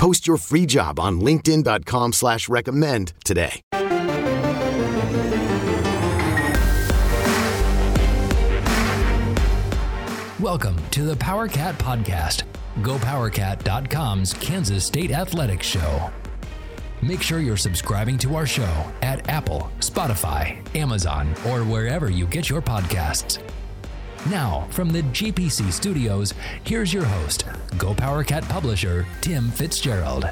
Post your free job on linkedin.com slash recommend today. Welcome to the Power Cat Podcast, GoPowerCat.com's Kansas State Athletics Show. Make sure you're subscribing to our show at Apple, Spotify, Amazon, or wherever you get your podcasts. Now, from the GPC studios, here's your host, Go Power Cat publisher, Tim Fitzgerald.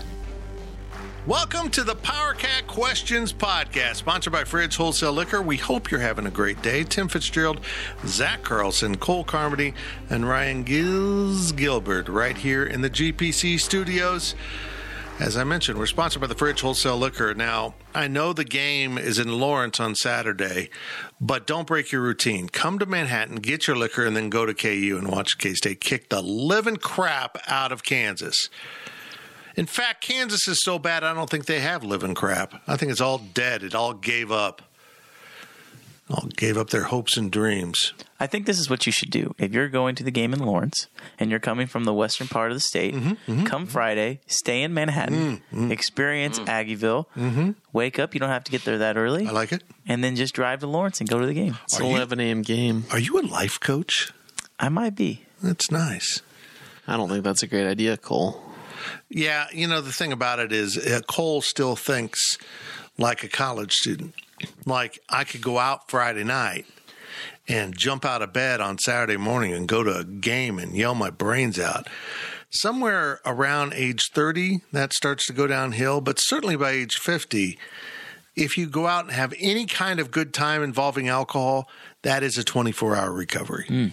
Welcome to the Power Cat Questions Podcast, sponsored by Fridge Wholesale Liquor. We hope you're having a great day. Tim Fitzgerald, Zach Carlson, Cole Carmody, and Ryan Gills Gilbert right here in the GPC studios. As I mentioned, we're sponsored by the Fridge Wholesale Liquor. Now, I know the game is in Lawrence on Saturday, but don't break your routine. Come to Manhattan, get your liquor, and then go to KU and watch K State kick the living crap out of Kansas. In fact, Kansas is so bad, I don't think they have living crap. I think it's all dead. It all gave up. All gave up their hopes and dreams. I think this is what you should do. If you're going to the game in Lawrence and you're coming from the western part of the state, Mm-hmm, come Friday, stay in Manhattan, experience Aggieville, wake up. You don't have to get there that early. Mm. I like it. and then just drive to Lawrence and go to the game. It's an 11 a.m. game. Are you a life coach? I might be. That's nice. I don't think that's a great idea, Cole. Yeah, you know, the thing about it is uh, Cole still thinks like a college student. Like, I could go out Friday night and jump out of bed on Saturday morning and go to a game and yell my brains out. Somewhere around age 30, that starts to go downhill, but certainly by age 50, if you go out and have any kind of good time involving alcohol, that is a 24 hour recovery. Hmm.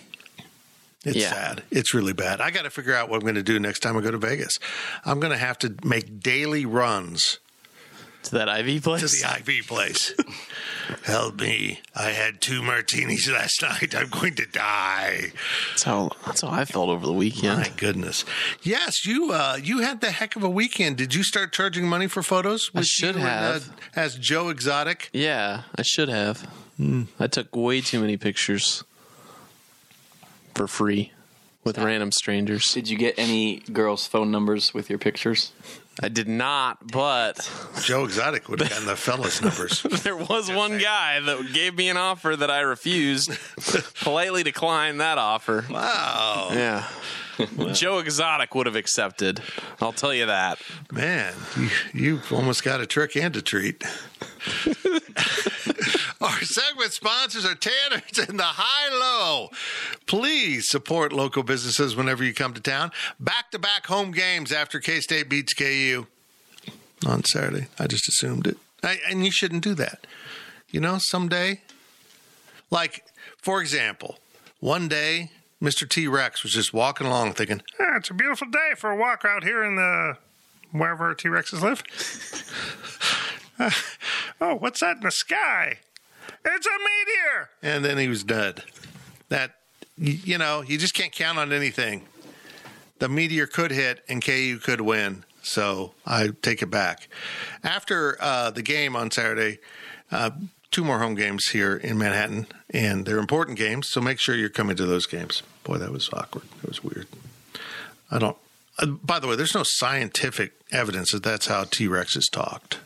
It's Yeah. sad. It's really bad. I got to figure out what I'm going to do next time I go to Vegas. I'm going to have to make daily runs To that IV place. to the IV place. Help me. I had two martinis last night. I'm going to die. That's how, that's how I felt over the weekend. My goodness. Yes, you uh, you had the heck of a weekend. Did you start charging money for photos? I should you and, have. uh, as Joe Exotic. Yeah, I should have. I took way too many pictures for free with random strangers. Did you get any girls' phone numbers with your pictures? I did not, but Joe Exotic would have gotten the fellas numbers. there was one guy that gave me an offer that I refused. Politely declined that offer. Wow. Yeah. Joe Exotic would have accepted. I'll tell you that. Man, you, you've almost got a trick and a treat. Our segment sponsors are Tanner's and the High Low. Please support local businesses whenever you come to town. Back to back home games after K State beats KU on Saturday. I just assumed it. I, and you shouldn't do that. You know, someday, like, for example, one day, Mr. T Rex was just walking along thinking, ah, it's a beautiful day for a walk out here in the wherever T Rexes live. oh, what's that in the sky? It's a meteor. And then he was dead. That, you know, you just can't count on anything. The meteor could hit and KU could win. So I take it back. After uh, the game on Saturday, uh, two more home games here in Manhattan, and they're important games. So make sure you're coming to those games. Boy, that was awkward. That was weird. I don't. Uh, by the way, there's no scientific evidence that that's how T Rexes talked.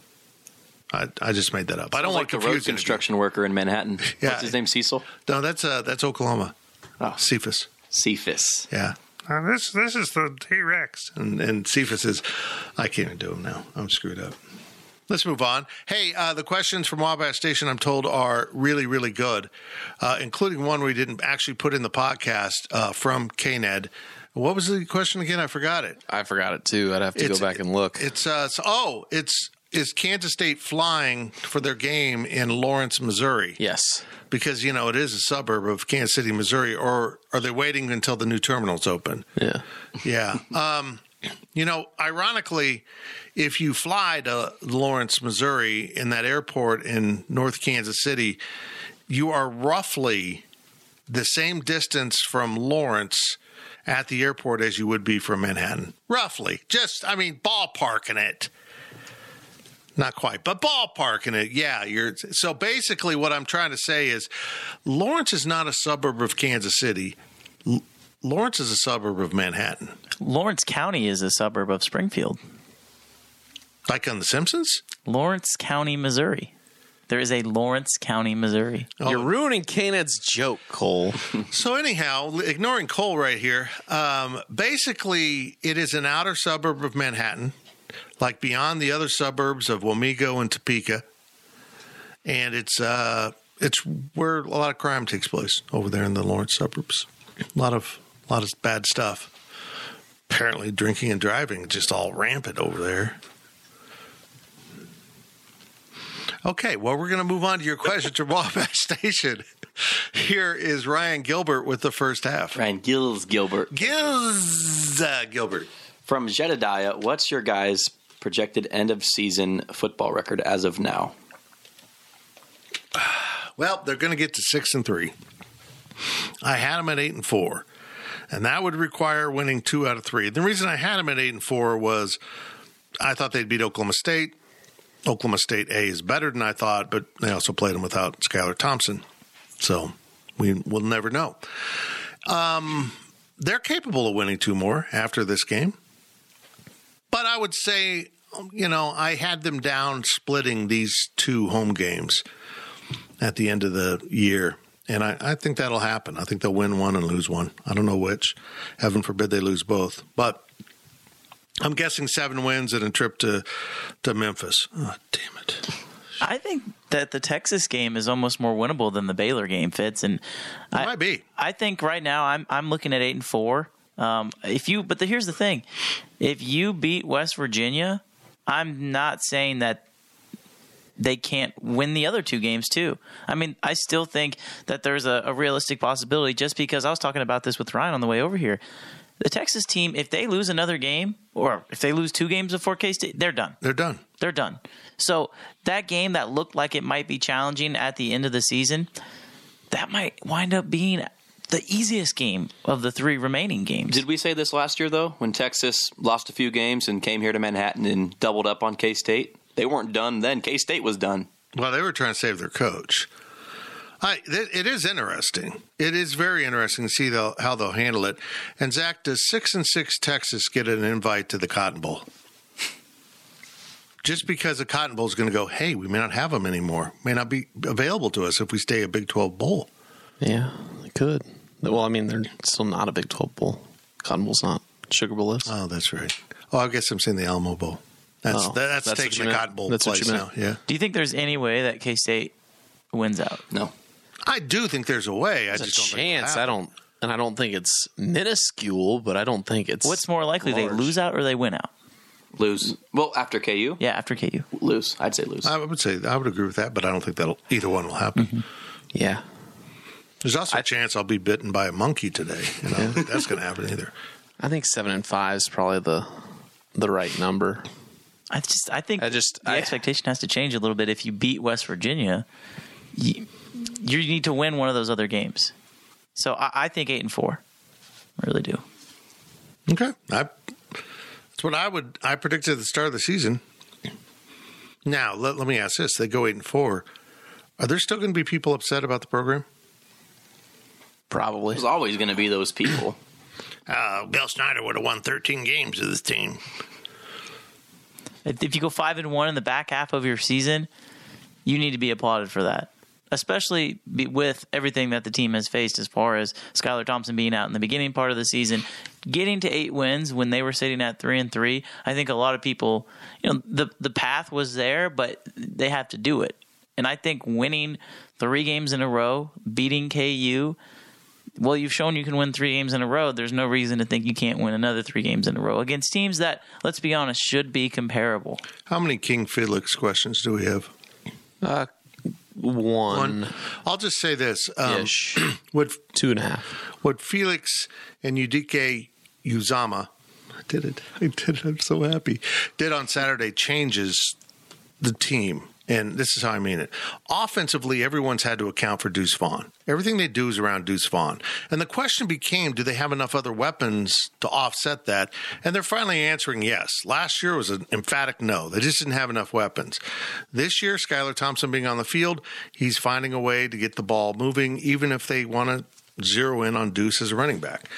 I, I just made that up. I don't Sounds want like the road confuse construction worker in Manhattan. Yeah. What's his name? Cecil? No, that's uh, that's Oklahoma. Oh. Cephas. Cephas. Yeah. Uh, this this is the T Rex, and and Cephas is. I can't even do him now. I'm screwed up. Let's move on. Hey, uh, the questions from Wabash Station, I'm told, are really, really good, uh, including one we didn't actually put in the podcast uh, from KNED. What was the question again? I forgot it. I forgot it too. I'd have to It's- go back and look. It's uh, so- oh, it's is Kansas State flying for their game in Lawrence, Missouri? yes. because you know it is a suburb of Kansas City, Missouri, or are they waiting until the new terminals open? Yeah. Yeah. Um, You know, ironically, if you fly to Lawrence, Missouri, in that airport in North Kansas City, you are roughly the same distance from Lawrence at the airport as you would be from Manhattan. Roughly. Just, I mean, ballparking it. Not quite, but ballparking it. Yeah, you're so basically what I'm trying to say is Lawrence is not a suburb of Kansas City. Lawrence is a suburb of Manhattan. Lawrence County is a suburb of Springfield. Like on The Simpsons? Lawrence County, Missouri. There is a Lawrence County, Missouri. You're ruining Canad's joke, Cole. So anyhow, ignoring Cole right here, um, basically it is an outer suburb of Manhattan, like beyond the other suburbs of Wamego and Topeka, and it's uh, it's where a lot of crime takes place over there in the Lawrence suburbs. A lot of a lot of bad stuff. Apparently, drinking and driving just all rampant over there. Okay, well, we're going to move on to your question to Wabash Station. Here is Ryan Gilbert with the first half. Ryan Gills Gilbert. Gills uh, Gilbert. From Jedediah, what's your guys' projected end of season football record as of now? Well, they're going to get to six and three. I had them at eight and four, and that would require winning two out of three. The reason I had them at eight and four was I thought they'd beat Oklahoma State. Oklahoma State A is better than I thought, but they also played them without Skylar Thompson, so we will never know. Um, they're capable of winning two more after this game, but I would say, you know, I had them down splitting these two home games at the end of the year. And I, I think that'll happen. I think they'll win one and lose one. I don't know which. Heaven forbid they lose both. But I'm guessing seven wins and a trip to to Memphis. Oh, damn it. I think that the Texas game is almost more winnable than the Baylor game, Fitz. And I, might be. I think right now I'm I'm looking at eight and four. Um, if you, but the, here's the thing: if you beat West Virginia, I'm not saying that they can't win the other two games too. I mean, I still think that there's a, a realistic possibility. Just because I was talking about this with Ryan on the way over here, the Texas team, if they lose another game or if they lose two games before K State, they're done. They're done. They're done. So that game that looked like it might be challenging at the end of the season, that might wind up being the easiest game of the three remaining games. Did we say this last year though, when Texas lost a few games and came here to Manhattan and doubled up on K State? They weren't done then. K State was done. Well, they were trying to save their coach. I, it is interesting. It is very interesting to see they'll, how they'll handle it. And Zach, does six and six Texas get an invite to the Cotton Bowl? Just because the Cotton Bowl is going to go, hey, we may not have them anymore, may not be available to us if we stay a Big Twelve bowl. Yeah, they could. Well, I mean, they're still not a Big 12 bowl. Cotton Bowl's not. Sugar Bowl is. Oh, that's right. Oh, I guess I'm saying the Alamo Bowl. That's Oh, that's, that's what taking the meant? Cotton Bowl That's what place you now. Yeah, Do you think there's any way that K State wins out? No. I do think there's a way. I There's a just don't think chance. I don't, and I don't think it's minuscule, but I don't think it's. What's more likely, they lose out or they win out? Lose. Well, after KU? Yeah, after KU. Lose. I'd say lose. I would say I would agree with that, but I don't think that'll either one will happen. Mm-hmm. Yeah, There's also a chance I'll be bitten by a monkey today. You know, I don't think that's going to happen either. I think seven and five is probably the the right number. I just, I think I just- the I- expectation has to change a little bit. If you beat West Virginia, you, you need to win one of those other games. So I, I think eight and four. I really do. Okay, I, that's what I would. I predicted at the start of the season. Now let, let me ask this: They go eight and four. Are there still going to be people upset about the program? Probably. There's always going to be those people. Uh, Bill Snyder would have won 13 games of this team. If, you go five and one in the back half of your season, you need to be applauded for that. Especially with everything that the team has faced as far as Skylar Thompson being out in the beginning part of the season, getting to eight wins when they were sitting at three and three. I think a lot of people, you know, the the path was there, but they have to do it. And I think winning three games in a row, beating KU, well, you've shown you can win three games in a row. There's no reason to think you can't win another three games in a row against teams that, let's be honest, should be comparable. How many King Felix questions do we have? Uh, one, I'll just say this: um, ish, would two and a half. What Felix and Udike Uzama, I did it. I did it. I'm so happy. Did on Saturday changes the team. And this is how I mean it. Offensively, everyone's had to account for Deuce Vaughn. Everything they do is around Deuce Vaughn. And the question became do they have enough other weapons to offset that? And they're finally answering yes. Last year was an emphatic no. They just didn't have enough weapons. This year, Skylar Thompson being on the field, he's finding a way to get the ball moving, even if they want to zero in on Deuce as a running back.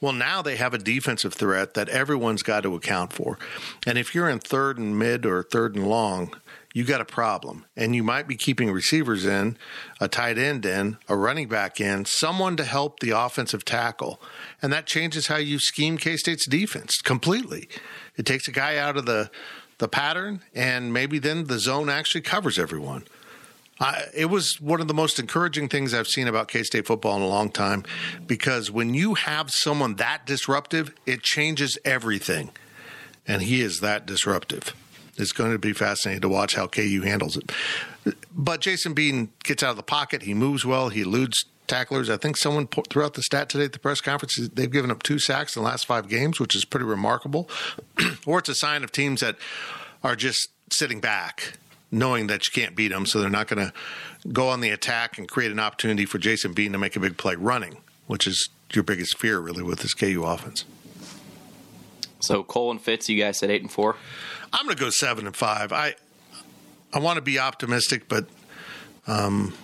Well, now they have a defensive threat that everyone's got to account for. And if you're in third and mid or third and long, you got a problem. And you might be keeping receivers in, a tight end in, a running back in, someone to help the offensive tackle. And that changes how you scheme K State's defense completely. It takes a guy out of the the pattern, and maybe then the zone actually covers everyone. It was one of the most encouraging things I've seen about K State football in a long time because when you have someone that disruptive, it changes everything. And he is that disruptive. It's going to be fascinating to watch how KU handles it. But Jason Bean gets out of the pocket. He moves well. He eludes tacklers. I think someone threw out the stat today at the press conference. They've given up two sacks in the last five games, which is pretty remarkable. or it's a sign of teams that are just sitting back knowing that you can't beat them, so they're not going to go on the attack and create an opportunity for Jason Bean to make a big play running, which is your biggest fear really with this KU offense. So Cole and Fitz, you guys said eight and four. I'm going to go seven and five. I I want to be optimistic, but um,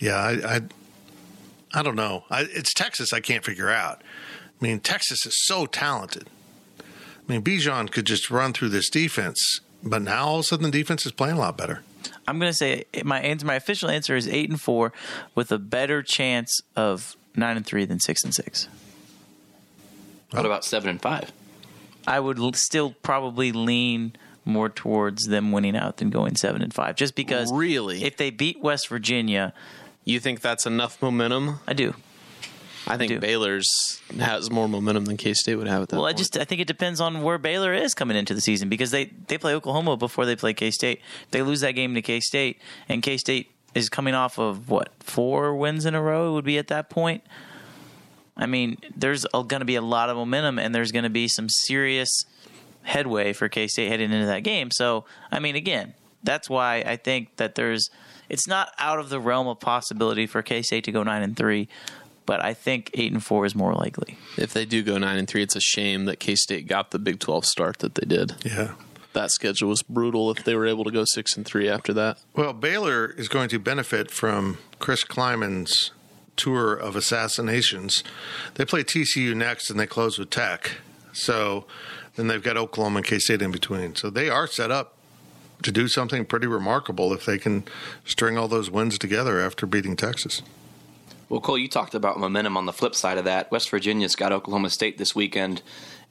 yeah, I, I I don't know. I, it's Texas. I can't figure out. I mean, Texas is so talented. I mean, Bijan could just run through this defense but now all of a sudden the defense is playing a lot better. I'm going to say my answer, my official answer is eight and four, with a better chance of nine and three than six and six. What about seven and five? I would still probably lean more towards them winning out than going seven and five, just because. Really, if they beat West Virginia, you think that's enough momentum? I do. I think Baylor's has more momentum than K State would have at that. Point. Well, point. I just I think it depends on where Baylor is coming into the season because they they play Oklahoma before they play K State. They lose that game to K State, and K State is coming off of what four wins in a row. It would be at that point. I mean, there's going to be a lot of momentum, and there's going to be some serious headway for K State heading into that game. So, I mean, again, that's why I think that there's it's not out of the realm of possibility for K State to go nine and three but I think eight and four is more likely. If they do go nine and three, it's a shame that K State got the Big Twelve start that they did. Yeah. That schedule was brutal if they were able to go six and three after that. Well, Baylor is going to benefit from Chris Klieman's tour of assassinations. They play TCU next and they close with Tech. So then they've got Oklahoma and K State in between. So they are set up to do something pretty remarkable if they can string all those wins together after beating Texas. Well, Cole, you talked about momentum on the flip side of that. West Virginia's got Oklahoma State this weekend,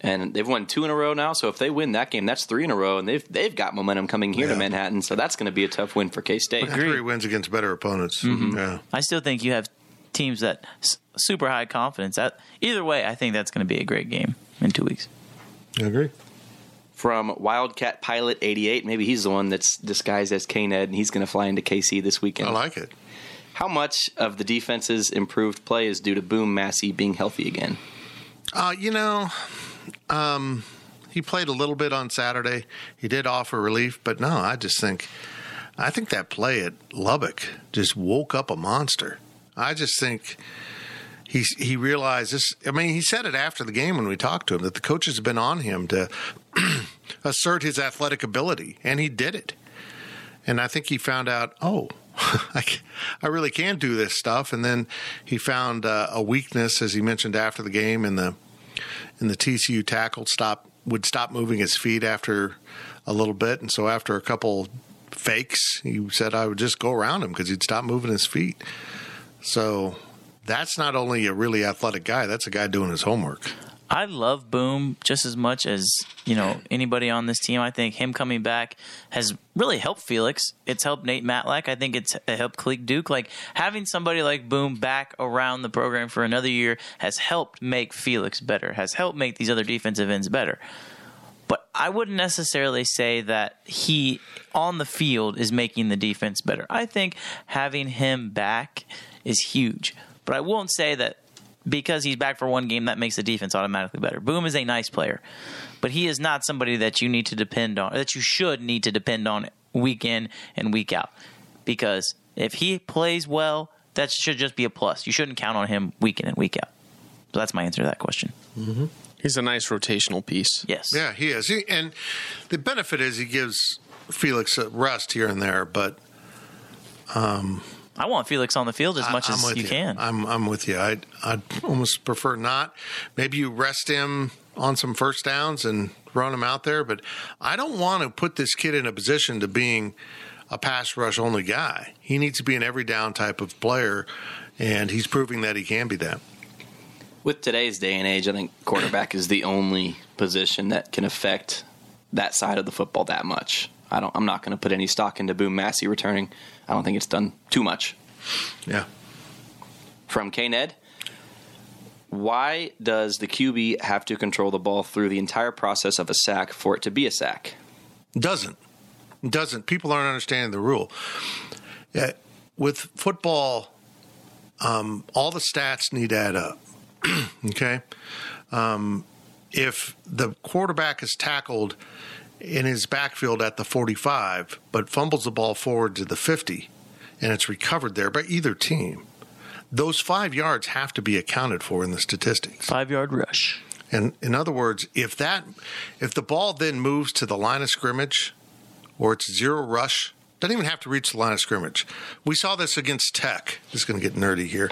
and they've won two in a row now. So if they win that game, that's three in a row, and they've they've got momentum coming here yeah. to Manhattan. So that's going to be a tough win for K State. Three wins against better opponents. Mm-hmm. Yeah, I still think you have teams that super high confidence. That either way, I think that's going to be a great game in two weeks. I agree. From Wildcat Pilot 88, maybe he's the one that's disguised as K Ned, and he's going to fly into KC this weekend. I like it. How much of the defense's improved play is due to Boom Massey being healthy again? Uh, you know, um, he played a little bit on Saturday. He did offer relief, but no, I just think, I think that play at Lubbock just woke up a monster. I just think he he realized this. I mean, he said it after the game when we talked to him that the coaches have been on him to assert his athletic ability, and he did it. And I think he found out, oh, I, I really can do this stuff. And then he found uh, a weakness, as he mentioned after the game, in the in the TCU tackle. Stop would stop moving his feet after a little bit, and so after a couple fakes, he said I would just go around him because he'd stop moving his feet. So that's not only a really athletic guy; that's a guy doing his homework. I love Boom just as much as you know anybody on this team. I think him coming back has really helped Felix. It's helped Nate Matlack. I think it's helped Khalid Duke. Like having somebody like Boom back around the program for another year has helped make Felix better. Has helped make these other defensive ends better. But I wouldn't necessarily say that he on the field is making the defense better. I think having him back is huge. But I won't say that because he's back for one game, that makes the defense automatically better. Boom is a nice player, but he is not somebody that you need to depend on, that you should need to depend on week in and week out. Because if he plays well, that should just be a plus. You shouldn't count on him week in and week out. So that's my answer to that question. Mm-hmm. He's a nice rotational piece. Yes. Yeah, he is. He, and the benefit is he gives Felix a rest here and there, but um, I want Felix on the field as much I- as I'm you, can. I'm I'm with you. I'd I'd almost prefer not. Maybe you rest him on some first downs and run him out there, but I don't want to put this kid in a position to being a pass rush only guy. He needs to be an every down type of player, and he's proving that he can be that. With today's day and age, I think quarterback is the only position that can affect that side of the football that much. I don't. I'm not going to put any stock into Boom Massey returning. I don't think it's done too much. Yeah. From K Ned, why does the QB have to control the ball through the entire process of a sack for it to be a sack? Doesn't. Doesn't. People aren't understanding the rule. Yeah, with football, um, all the stats need to add up. okay? Um, if the quarterback is tackled in his backfield at the 45, but fumbles the ball forward to the 50, and it's recovered there by either team, those five yards have to be accounted for in the statistics. Five yard rush. And in other words, if that if the ball then moves to the line of scrimmage or it's zero rush, doesn't even have to reach the line of scrimmage. We saw this against Tech. This is going to get nerdy here.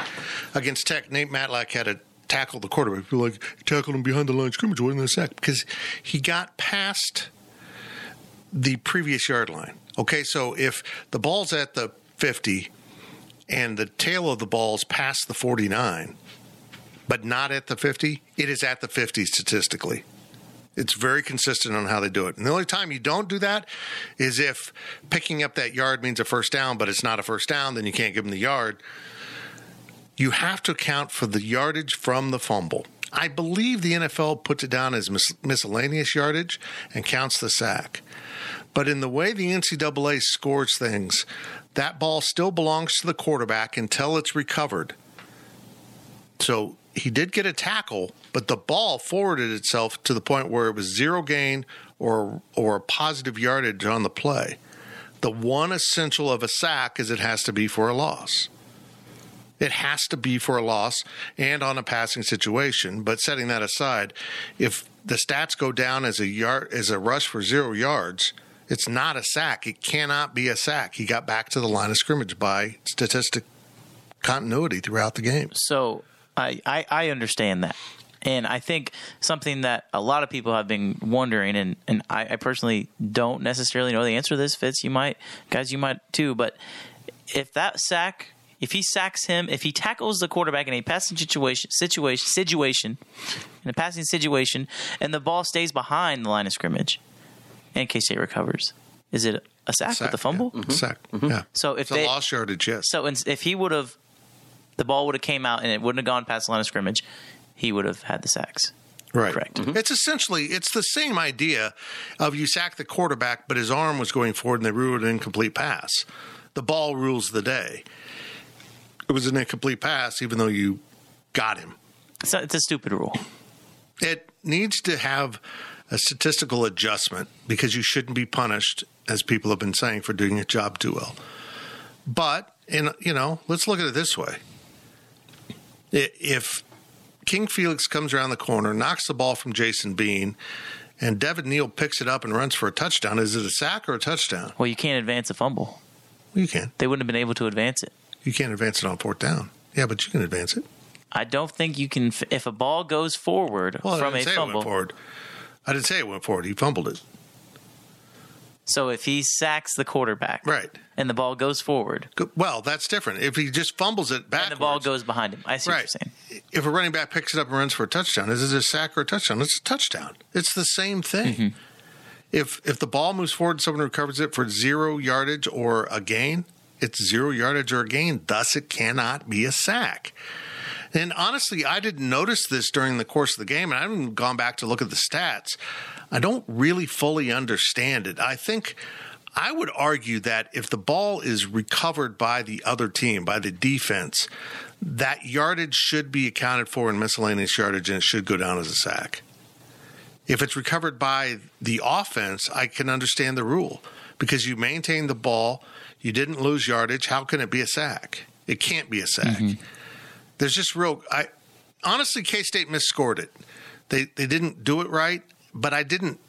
Against Tech, Nate Matlack had to tackle the quarterback. People like tackled him behind the line of scrimmage, wasn't a sack because he got past the previous yard line. Okay, so if the ball's at the 50 and the tail of the ball's past the 49, but not at the 50, it is at the 50 statistically. It's very consistent on how they do it. And the only time you don't do that is if picking up that yard means a first down, but it's not a first down, then you can't give them the yard. You have to account for the yardage from the fumble. I believe the NFL puts it down as mis- miscellaneous yardage and counts the sack. But in the way the NCAA scores things, that ball still belongs to the quarterback until it's recovered. So he did get a tackle, but the ball forwarded itself to the point where it was zero gain or or positive yardage on the play. The one essential of a sack is it has to be for a loss. It has to be for a loss and on a passing situation. But setting that aside, if the stats go down as a yard as a rush for zero yards, it's not a sack. It cannot be a sack. He got back to the line of scrimmage by statistic continuity throughout the game. So I, I, I understand that. And I think something that a lot of people have been wondering, and, and I, I personally don't necessarily know the answer to this, Fitz, you might, guys, you might too, but if that sack, if he sacks him, if he tackles the quarterback in a passing situation, situation, situation, in a passing situation, and the ball stays behind the line of scrimmage, and K State recovers, is it a sack, with the fumble? Yeah. Sack. Mm-hmm. Yeah. So if it's a they- lost yardage, yes. So if he would have, the ball would have came out and it wouldn't have gone past the line of scrimmage, he would have had the sacks. Right. Correct. Mm-hmm. It's essentially it's the same idea of you sack the quarterback, but his arm was going forward and they ruled an incomplete pass. The ball rules the day. It was an incomplete pass, even though you got him. It's, a- it's a stupid rule. It needs to have a statistical adjustment because you shouldn't be punished, as people have been saying, for doing your job too well. But in you know, let's look at it this way: if King Felix comes around the corner, knocks the ball from Jason Bean, and Devin Neal picks it up and runs for a touchdown, is it a sack or a touchdown? Well, you can't advance a fumble. Well, you can't. They wouldn't have been able to advance it. You can't advance it on fourth down. Yeah, but you can advance it. I don't think you can. If a ball goes forward Well, from a fumble, forward. I didn't say it went forward. He fumbled it. so if he sacks the quarterback, Right. and the ball goes forward, Well, that's different. If he just fumbles it back, and the ball goes behind him, I see right. what you're saying. If a running back picks it up and runs for a touchdown, is it a sack or a touchdown? It's a touchdown. It's the same thing. Mm-hmm. If if the ball moves forward, and someone recovers it for zero yardage or a gain, it's zero yardage or a gain. Thus, it cannot be a sack. And honestly, I didn't notice this during the course of the game, and I haven't gone back to look at the stats. I don't really fully understand it. I think I would argue that if the ball is recovered by the other team, by the defense, that yardage should be accounted for in miscellaneous yardage and it should go down as a sack. If it's recovered by the offense, I can understand the rule because you maintained the ball, you didn't lose yardage. How can it be a sack? It can't be a sack. Mm-hmm. There's just real. I honestly, K State misscored it. They they didn't do it right, but I didn't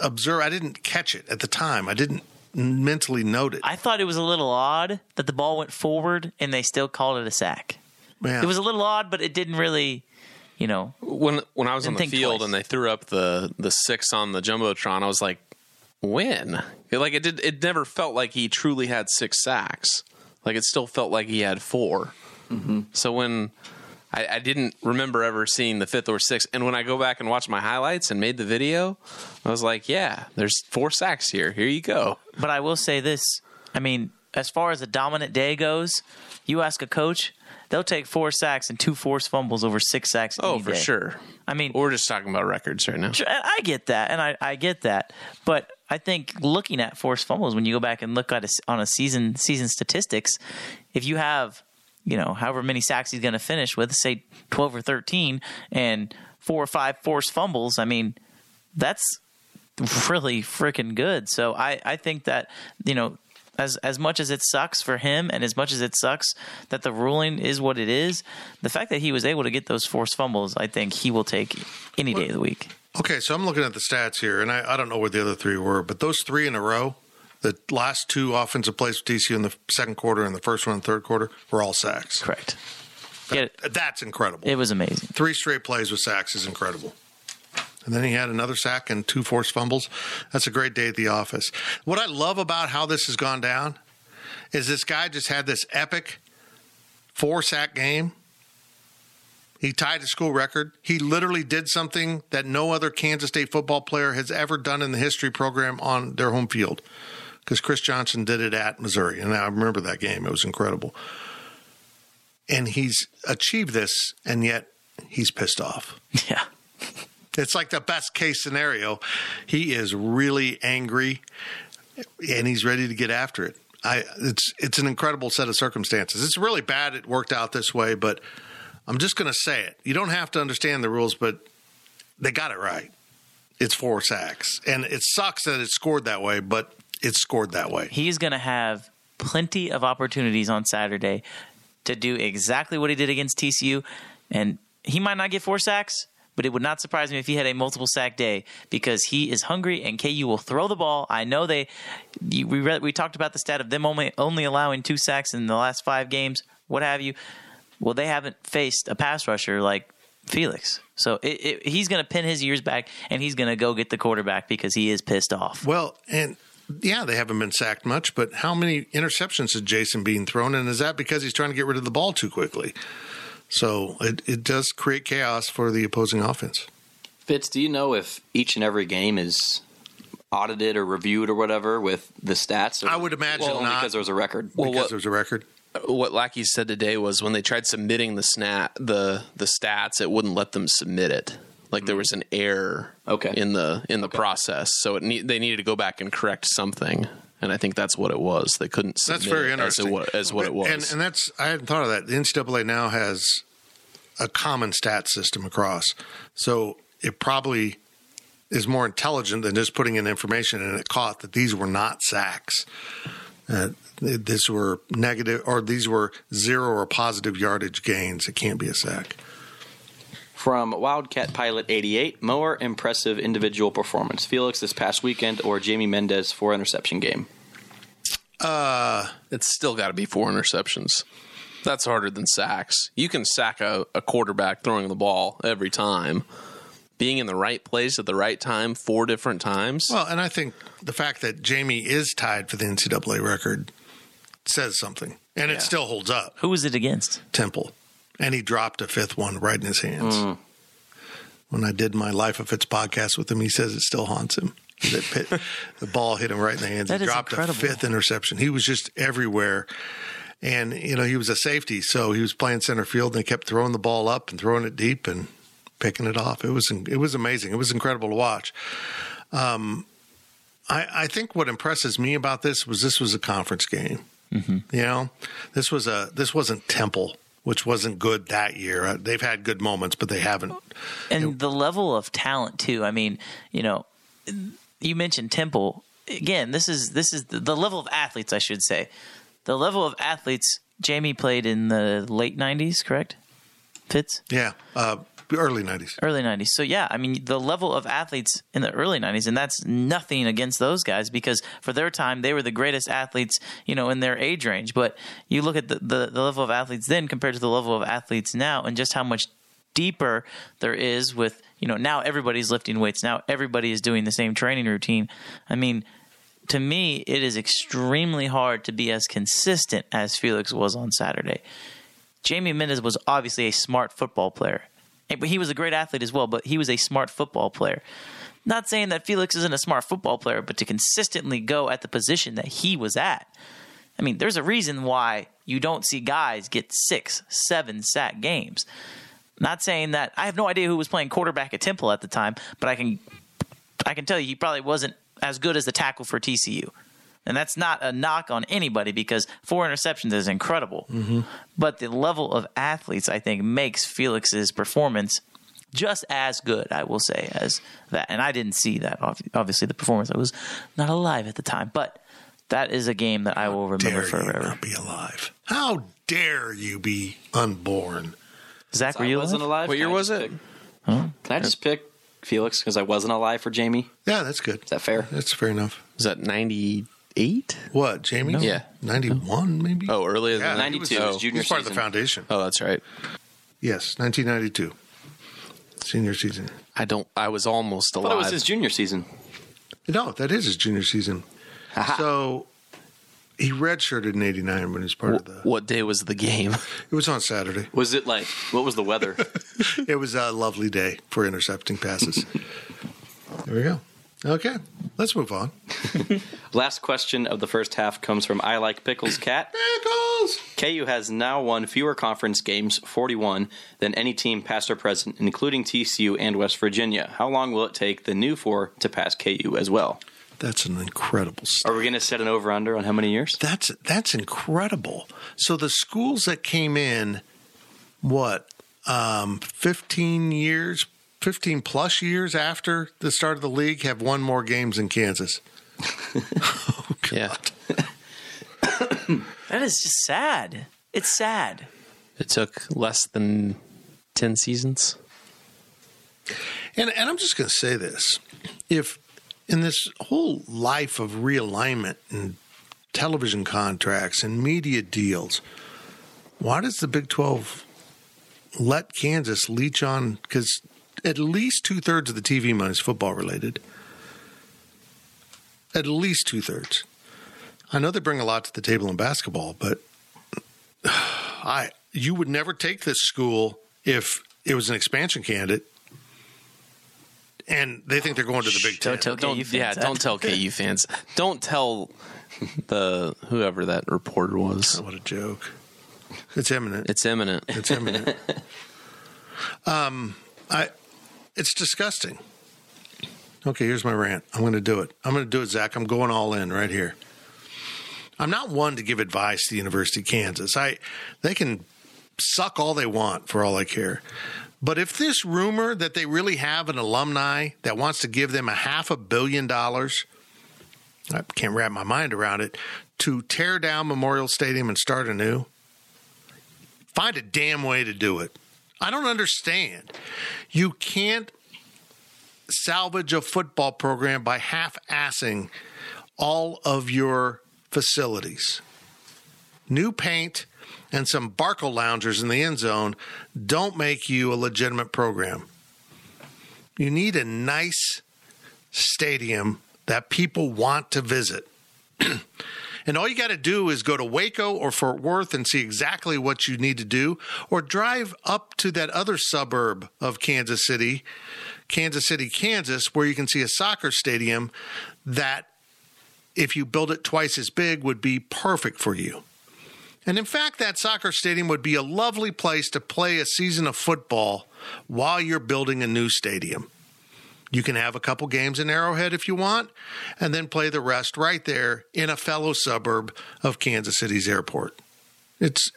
observe. I didn't catch it at the time. I didn't mentally note it. I thought it was a little odd that the ball went forward and they still called it a sack. Yeah. It was a little odd, but it didn't really, you know. When when I was on the field twice. and they threw up the the six on the jumbotron, I was like, when? Like it did. It never felt like he truly had six sacks. Like it still felt like he had 4 mm-hmm. So when I, I, didn't remember ever seeing the fifth or sixth, and when I go back and watch my highlights and made the video, I was like, yeah, there's four sacks here. Here you go. But I will say this: I mean, as far as a dominant day goes, you ask a coach, they'll take four sacks and two forced fumbles over six sacks. Oh, for day. sure. I mean, we're just talking about records right now. I get that, and I, I get that, but I think looking at forced fumbles when you go back and look at a, on a season season statistics, if you have you know however many sacks he's going to finish with, say twelve or thirteen, and four or five forced fumbles, I mean that's really freaking good. So I I think that you know as as much as it sucks for him and as much as it sucks that the ruling is what it is, the fact that he was able to get those forced fumbles, I think he will take any day of the week. Okay, so I'm looking at the stats here, and I, I don't know where the other three were, but those three in a row, the last two offensive plays for TCU in the second quarter and the first one in the third quarter were all sacks. Correct. That, that's incredible. It was amazing. Three straight plays with sacks is incredible. And then he had another sack and two forced fumbles. That's a great day at the office. What I love about how this has gone down is this guy just had this epic four sack game he tied a school record. He literally did something that no other Kansas State football player has ever done in the history program on their home field because Chris Johnson did it at Missouri. And I remember that game, it was incredible. And he's achieved this, and yet he's pissed off. Yeah. It's like the best case scenario. He is really angry and he's ready to get after it. I it's it's an incredible set of circumstances. It's really bad it worked out this way, but I'm just going to say it. You don't have to understand the rules, but they got it right. It's four sacks. And it sucks that it scored that way, but it's scored that way. He's going to have plenty of opportunities on Saturday to do exactly what he did against TCU. And he might not get four sacks, but it would not surprise me if he had a multiple sack day because he is hungry and KU will throw the ball. I know they we read, we talked about the stat of them only only allowing two sacks in the last 5 games, what have you. Well, they haven't faced a pass rusher like Felix. So it, it, he's going to pin his ears back and he's going to go get the quarterback because he is pissed off. Well, and yeah, they haven't been sacked much, but how many interceptions has Jason Bean thrown? And is that because he's trying to get rid of the ball too quickly? So it, it does create chaos for the opposing offense. Fitz, do you know if each and every game is audited or reviewed or whatever with the stats? Or, I would imagine well, not. because there was a record. Well, because what- there was a record. what Lackey said today was when they tried submitting the snap the the stats, it wouldn't let them submit it. Like there was an error Okay. in the in the process, so it ne- they needed to go back and correct something, and I think that's what it was. They couldn't. Submit That's very it as, it interesting. wa- as what it was. And, and that's I hadn't thought of that. The NCAA now has a common stat system across, so it probably is more intelligent than just putting in information. And it caught that these were not sacks. Uh, these were negative, or these were zero or positive yardage gains. It can't be a sack. From Wildcat Pilot 88, more impressive individual performance. Felix this past weekend or Jaime Mendez four interception game? Uh, it's still got to be four interceptions. That's harder than sacks. You can sack a, a quarterback throwing the ball every time. Being in the right place at the right time four different times. Well, and I think the fact that Jaime is tied for the NCAA record says something, and it still holds up. Who was it against? Temple, and he dropped a fifth one right in his hands. When I did my Life of Fitz podcast with him, he says it still haunts him. That pit, the ball hit him right in the hands. That he dropped incredible. a fifth interception. He was just everywhere. And, you know, he was a safety, so he was playing center field and they kept throwing the ball up and throwing it deep and picking it off. It was it was amazing. It was incredible to watch. Um, I, I think what impresses me about this was this was a conference game. Mm-hmm. You know, this was a this wasn't Temple, which wasn't good that year. Uh, They've had good moments, but they haven't. and the level of talent too. I mean, you know, you mentioned Temple again. This is this is the, the level of athletes, I should say. The level of athletes. Jaime played in the late '90s, correct? Fitz Yeah, uh, early '90s. early 90s. So yeah, I mean the level of athletes in the early 90s and that's nothing against those guys because for their time they were the greatest athletes, you know, in their age range. But you look at the, the, the level of athletes then compared to the level of athletes now and just how much deeper there is with, you know, now everybody's lifting weights. Now everybody is doing the same training routine. I mean, to me, it is extremely hard to be as consistent as Felix was on Saturday. Jaime Mendez was obviously a smart football player. But he was a great athlete as well, but he was a smart football player. Not saying that Felix isn't a smart football player, but to consistently go at the position that he was at. I mean, there's a reason why you don't see guys get six, seven sack games. Not saying that I have no idea who was playing quarterback at Temple at the time, but I can I can tell you he probably wasn't as good as the tackle for TCU. And that's not a knock on anybody because four interceptions is incredible. Mm-hmm. But the level of athletes, I think, makes Felix's performance just as good, I will say, as that. And I didn't see that, ob- obviously, the performance. I was not alive at the time. But that is a game that I will remember Dare you forever. not be alive? How dare you be unborn? Zach, were I you wasn't alive? alive. What year was it? pick- Can I just pick Felix because I wasn't alive for Jaime? Yeah, that's good. Is that fair? That's fair enough. Is that 98? What, Jaime? Yeah. 91 maybe? Oh, earlier than yeah, that? he was- 92 oh. junior He's part of the foundation. Oh, that's right. Yes, 1992. Senior season. I don't. I was almost I thought it was his junior season. No, that is his junior season. So he redshirted in 89 when he was part of the. What day was the game? It was on Saturday. Was it like, what was the weather? It was a lovely day for intercepting passes. there we go. Okay, let's move on. Last question of the first half comes from I Like Pickles Cat. Pickles! KU has now won fewer conference games, 41, than any team past or present, including TCU and West Virginia. How long will it take the new four to pass KU as well? That's an incredible stat. Are we going to set an over under on how many years? That's that's incredible. So the schools that came in, what, um, fifteen years, fifteen plus years after the start of the league, have won more games in Kansas. oh God. Yeah. That is just sad. It's sad. It took less than 10 seasons. And and I'm just going to say this: if in this whole life of realignment and television contracts and media deals, why does the Big Twelve let Kansas leech on? Because at least two thirds of the TV money is football related. At least two thirds. I know they bring a lot to the table in basketball, but I you would never take this school if it was an expansion candidate and they think they're going to the Big Ten. Don't tell Don't, KU fans yeah, that. don't tell KU fans. Don't tell the whoever that reporter was. What a joke! It's imminent. It's imminent. It's imminent. um, I. It's disgusting. Okay, here's my rant. I'm going to do it. I'm going to do it, Zach. I'm going all in right here. I'm not one to give advice to the University of Kansas. I, they can suck all they want for all I care. But if this rumor that they really have an alumni that wants to give them a half a billion dollars, I can't wrap my mind around it, to tear down Memorial Stadium and start anew, find a damn way to do it. I don't understand. You can't salvage a football program by half assing all of your facilities. New paint and some Barkle loungers in the end zone don't make you a legitimate program. You need a nice stadium that people want to visit. And all you got to do is go to Waco or Fort Worth and see exactly what you need to do, or drive up to that other suburb of Kansas City, Kansas City, Kansas, where you can see a soccer stadium that, if you build it twice as big, would be perfect for you. And in fact, that soccer stadium would be a lovely place to play a season of football while you're building a new stadium. You can have a couple games in Arrowhead if you want, and then play the rest right there in a fellow suburb of Kansas City's airport. It's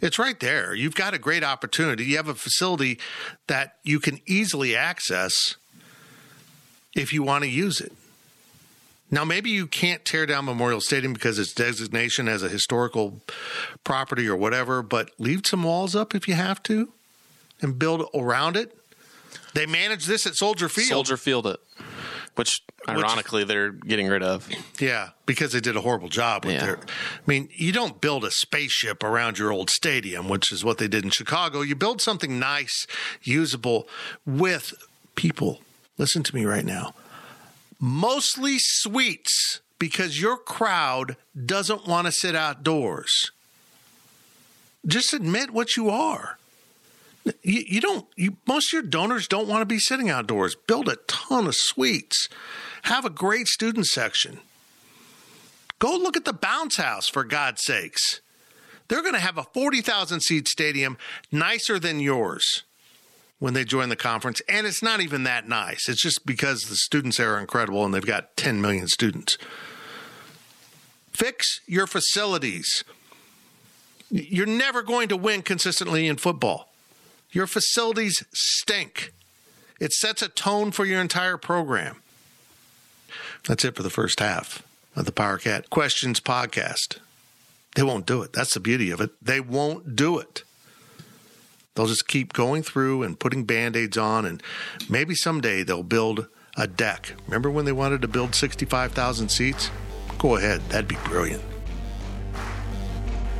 it's right there. You've got a great opportunity. You have a facility that you can easily access if you want to use it. Now, maybe you can't tear down Memorial Stadium because its designation as a historical property or whatever, but leave some walls up if you have to and build around it. They manage this at Soldier Field. Soldier Field it, which ironically they're getting rid of. Yeah, because they did a horrible job with Yeah. their. I mean, you don't build a spaceship around your old stadium, which is what they did in Chicago. You build something nice, usable with people. Listen to me right now. Mostly suites because your crowd doesn't want to sit outdoors. Just admit what you are. You, you don't. You, most of your donors don't want to be sitting outdoors. Build a ton of suites. Have a great student section. Go look at the bounce house for God's sakes. They're going to have a 40,000 seat stadium nicer than yours when they join the conference. And it's not even that nice. It's just because the students there are incredible and they've got 10 million students. Fix your facilities. You're never going to win consistently in football. Your facilities stink. It sets a tone for your entire program. That's it for the first half of the Power Cat Questions podcast. They won't do it. That's the beauty of it. They won't do it. They'll just keep going through and putting band aids on, and maybe someday they'll build a deck. Remember when they wanted to build 65,000 seats? Go ahead. That'd be brilliant.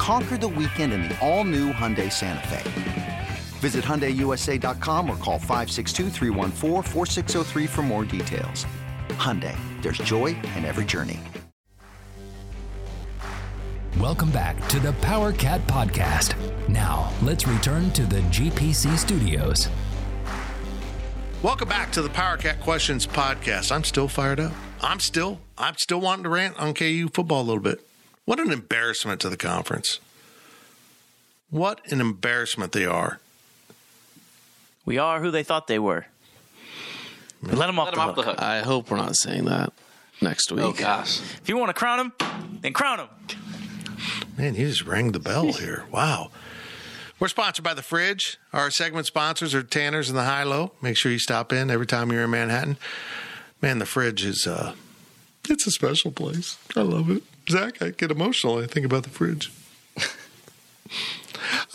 Conquer the weekend in the all new Hyundai Santa Fe. Visit HyundaiUSA.com or call 562-314-4603 for more details. Hyundai, there's joy in every journey. Welcome back to the Power Cat Podcast. Now, let's return to the GPC studios. Welcome back to the Power Cat Questions podcast. I'm still fired up. I'm still I'm still wanting to rant on KU football a little bit. What an embarrassment to the conference. What an embarrassment they are. We are who they thought they were. Let them off, Let the, him off the hook. hook. I hope we're not saying that next week. Oh gosh. If you want to crown them, then crown them. Man, you just rang the bell here. Wow. We're sponsored by The Fridge. Our segment sponsors are Tanner's and the High Low. Make sure you stop in every time you're in Manhattan. Man, The Fridge is, uh, it's a special place. I love it. Zach, I get emotional I think about The Fridge.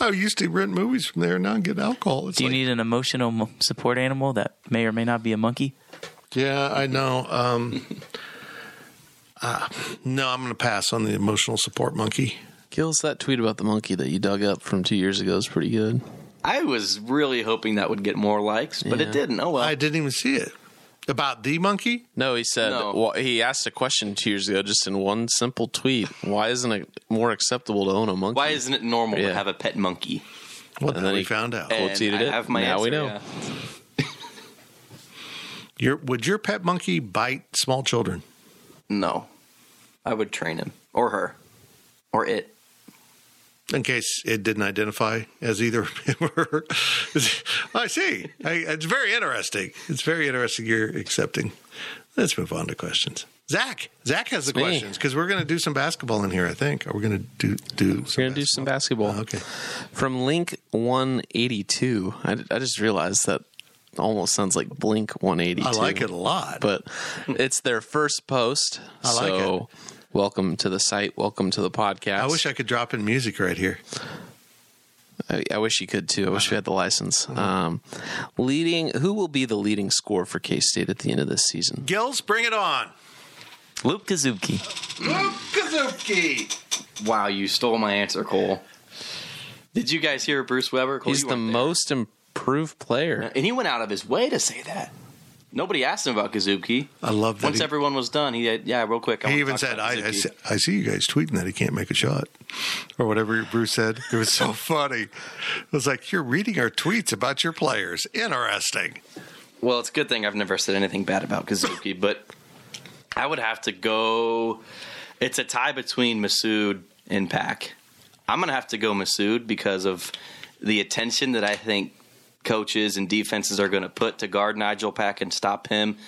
I used to rent movies from there. and Now I get alcohol. It's Do you like, need an emotional support animal that may or may not be a monkey? yeah, I know. Um, uh, no, I'm going to pass on the emotional support monkey. Gills, that tweet about the monkey that you dug up from two years ago is pretty good. I was really hoping that would get more likes, but Yeah. it didn't. Oh well. I didn't even see it. About the monkey? No, he said No. well, he asked a question two years ago just in one simple tweet. Why isn't it more acceptable to own a monkey? Why isn't it normal Yeah. to have a pet monkey? Well, And then then we he- found out. Well, And tweeted I it. have my Now we answer, know. yeah. Your, would your pet monkey bite small children? No, I would train him or her or it. In case it didn't identify as either him or her. I see. I, it's very interesting. It's very interesting you're accepting. Let's move on to questions. Zach, Zach has the questions because we're going to do some basketball in here. I think. Are we going to do do? We're going to do some basketball. Okay. From Link 182, I, I just realized that almost sounds like Blink 182. I like it a lot. But it's their first post. I like so welcome to the site. Welcome to the podcast. I wish I could drop in music right here. I, I wish you could too. I wish we had the license. Um, leading, who will be the leading scorer for K State at the end of this season? Gills, bring it on. Luke Kasubke. Luke Kasubke. Wow, you stole my answer, Cole. Did you guys hear Bruce Weber? Cole, He's the most improved player. and he went out of his way to say that. Nobody asked him about Kasubke. I love that. Once he, everyone was done, he had, yeah, real quick. I he even said, I, I, see- I see you guys tweeting that he can't make a shot. Or whatever Bruce said. It was so funny. It was like, you're reading our tweets about your players. Interesting. Well, it's a good thing I've never said anything bad about Kasubke, but I would have to go. It's a tie between Massoud and Pack. I'm going to have to go Massoud because of the attention that I think coaches and defenses are going to put to guard Nigel Pack and stop him.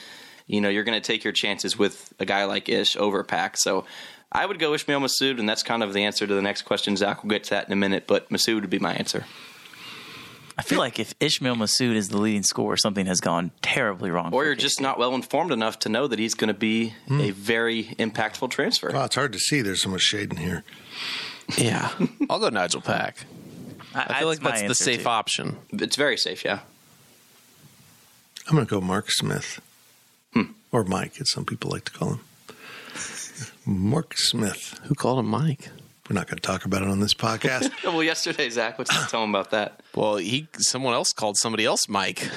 You know, you're going to take your chances with a guy like Ish over Pack. So I would go Ishmael Massoud, and that's kind of the answer to the next question. Zach will get to that in a minute, but Massoud would be my answer. I feel like if Ishmael Massoud is the leading scorer, something has gone terribly wrong. Or you're K-State. just not well informed enough to know that he's going to be hmm. a very impactful transfer. Well, it's hard to see. There's so much shade in here. Yeah. I'll go Nigel Pack. I feel like that's the safe too. option. It's very safe, yeah. I'm going to go Mark Smith. Or Mike, as some people like to call him. Mark Smith. Who called him Mike? We're not going to talk about it on this podcast. well, yesterday, Zach, what's tell him about that? Well, he someone else called somebody else Mike.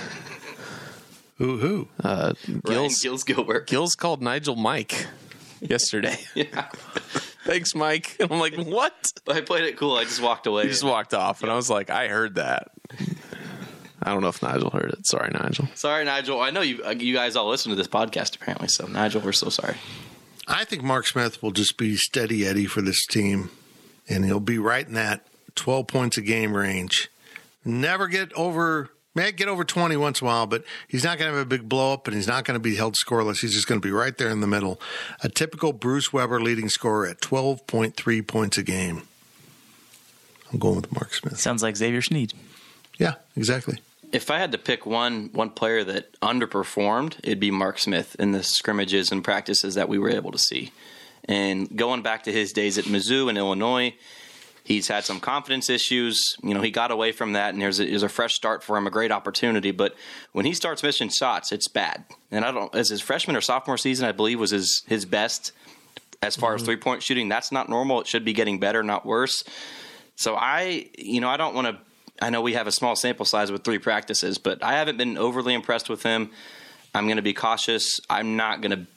who? Who? Uh, Ryan Gills, Gills Gilbert. Gills called Nigel Mike yesterday. Yeah. Thanks, Mike. And I'm like, what? I played it cool. I just walked away. He just walked off, and I was like, I heard that. I don't know if Nigel heard it. Sorry, Nigel. Sorry, Nigel. I know you uh, you guys all listen to this podcast apparently. So, Nigel, we're so sorry. I think Mark Smith will just be steady Eddie for this team, and he'll be right in that 12 points a game range. Never get over, may get over 20 once in a while, but he's not going to have a big blow up, and he's not going to be held scoreless. He's just going to be right there in the middle. A typical Bruce Weber leading scorer at 12.3 points a game. I'm going with Mark Smith. Sounds like Xavier Sneed. Yeah, exactly. If I had to pick one one player that underperformed, it'd be Mark Smith in the scrimmages and practices that we were able to see. And going back to his days at Mizzou in Illinois, he's had some confidence issues. You know, he got away from that, and there's a, there's a fresh start for him, a great opportunity. But when he starts missing shots, it's bad. And I don't, as his freshman or sophomore season, I believe was his his best as far as mm-hmm. three point shooting. That's not normal. It should be getting better, not worse. So I, you know, I don't want to. I know we have a small sample size with three practices, but I haven't been overly impressed with him. I'm going to be cautious. I'm not going to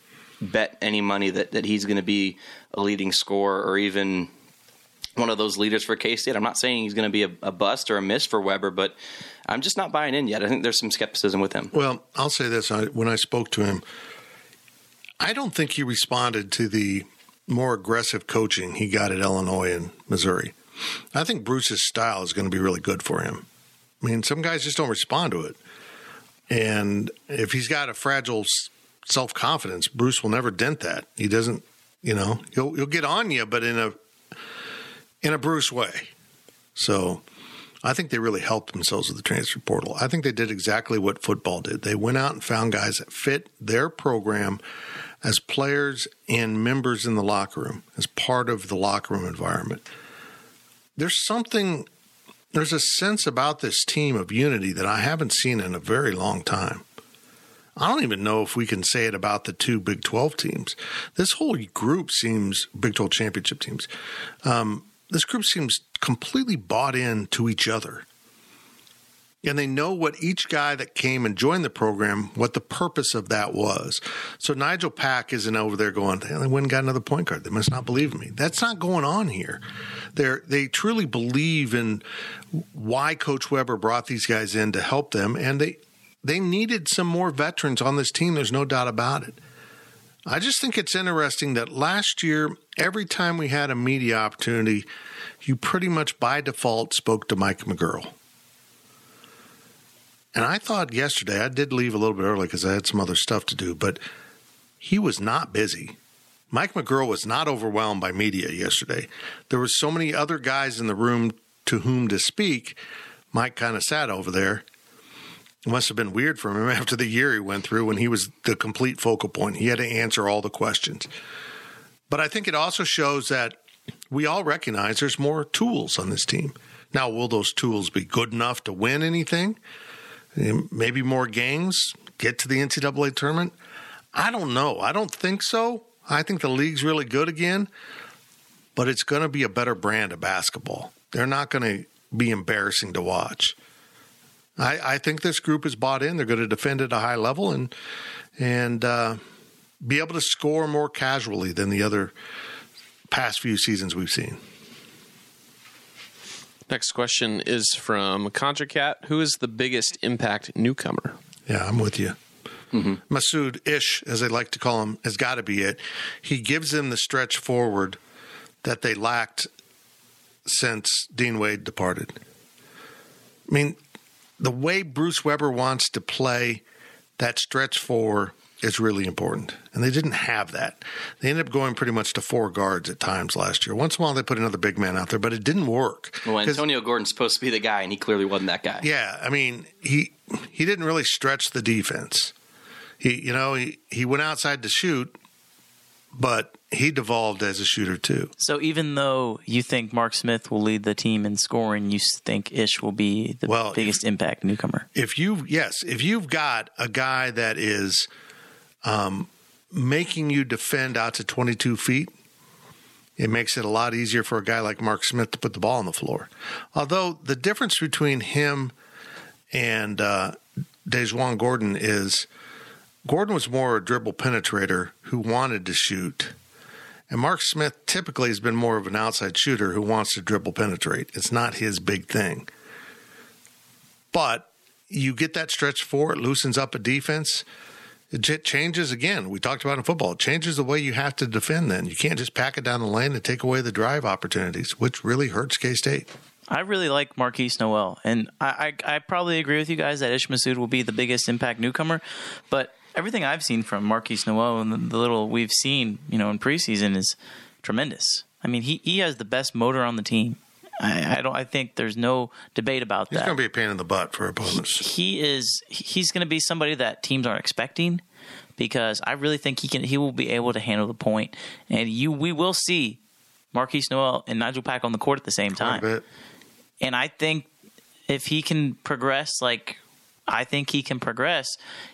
bet any money that, that he's going to be a leading scorer or even one of those leaders for K State. I'm not saying he's going to be a, a bust or a miss for Weber, but I'm just not buying in yet. I think there's some skepticism with him. Well, I'll say this: I, when I spoke to him, I don't think he responded to the more aggressive coaching he got at Illinois and Missouri. I think Bruce's style is going to be really good for him. I mean, some guys just don't respond to it, and if he's got a fragile self confidence, Bruce will never dent that. He doesn't, you know, he'll he'll get on you, but in a in a Bruce way. So I think they really helped themselves with the transfer portal. I think they did exactly what football did. They went out and found guys that fit their program as players and members in the locker room, as part of the locker room environment. There's something, there's a sense about this team of unity that I haven't seen in a very long time. I don't even know if we can say it about the two Big 12 teams. This whole group seems, Big 12 championship teams, um, this group seems completely bought in to each other. And they know what each guy that came and joined the program, what the purpose of that was. So Nigel Pack isn't over there going, they went and got another point guard. They must not believe me. That's not going on here. They're, they truly believe in why Coach Weber brought these guys in to help them. And they, they needed some more veterans on this team. There's no doubt about it. I just think it's interesting that last year, every time we had a media opportunity, you pretty much by default spoke to Mike McGuirl. And I thought yesterday, I did leave a little bit early because I had some other stuff to do, but he was not busy. Mike McGuirl was not overwhelmed by media yesterday. There were so many other guys in the room to whom to speak. Mike kind of sat over there. It must have been weird for him after the year he went through when he was the complete focal point. He had to answer all the questions. But I think it also shows that we all recognize there's more tools on this team. Now, will those tools be good enough to win anything? Maybe more games, get to the NCAA tournament? I don't know. I don't think so. I think the league's really good again, but it's going to be a better brand of basketball. They're not going to be embarrassing to watch. I, I, think this group is bought in. They're going to defend at a high level and and uh, be able to score more casually than the other past few seasons we've seen. Next question is from ContraCat. Who is the biggest impact newcomer? Yeah, I'm with you. Mm-hmm. Massoud Ish, as they like to call him, has got to be it. He gives them the stretch forward that they lacked since Dean Wade departed. I mean, the way Bruce Weber wants to play that stretch four is really important. And they didn't have that. They ended up going pretty much to four guards at times last year. Once in a while, they put another big man out there, but it didn't work. Well, Antonio Gordon's supposed to be the guy, and he clearly wasn't that guy. Yeah, I mean, he he didn't really stretch the defense. He, you know, he, he went outside to shoot, but he devolved as a shooter too. So even though you think Mark Smith will lead the team in scoring, you think Ish will be the well, biggest if, impact newcomer. If you yes, if you've got a guy that is um, making you defend out to 22 feet, it makes it a lot easier for a guy like Mark Smith to put the ball on the floor. Although the difference between him and uh, DaJuan Gordon is Gordon was more a dribble penetrator who wanted to shoot. And Mark Smith typically has been more of an outside shooter who wants to dribble penetrate. It's not his big thing. But you get that stretch four, it loosens up a defense. It changes again. We talked about in football. It changes the way you have to defend then. You can't just pack it down the lane and take away the drive opportunities, which really hurts K State. I really like Markquis Nowell, and I, I, I, probably agree with you guys that Ish Massoud will be the biggest impact newcomer. But everything I've seen from Markquis Nowell and the, the little we've seen, you know, in preseason is tremendous. I mean, he, he has the best motor on the team. I, I don't. I think there's no debate about he's that. He's going to be a pain in the butt for opponents. He, he is. He's going to be somebody that teams aren't expecting because I really think he can. He will be able to handle the point, and you. We will see Markquis Nowell and Nigel Pack on the court at the same time. And I think if he can progress like I think he can progress.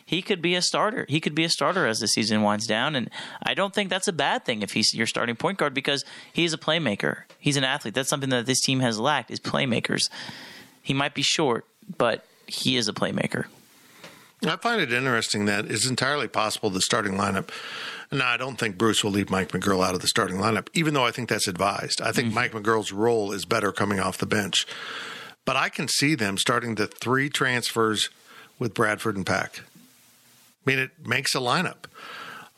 He could be a starter. He could be a starter as the season winds down, and I don't think that's a bad thing if he's your starting point guard because he's a playmaker. He's an athlete. That's something that this team has lacked is playmakers. He might be short, but he is a playmaker. I find it interesting that it's entirely possible the starting lineup. Now, I don't think Bruce will leave Mike McGuirl out of the starting lineup, even though I think that's advised. I think mm-hmm. Mike McGuirl's role is better coming off the bench. But I can see them starting the three transfers with Bradford and Pack. I mean, it makes a lineup.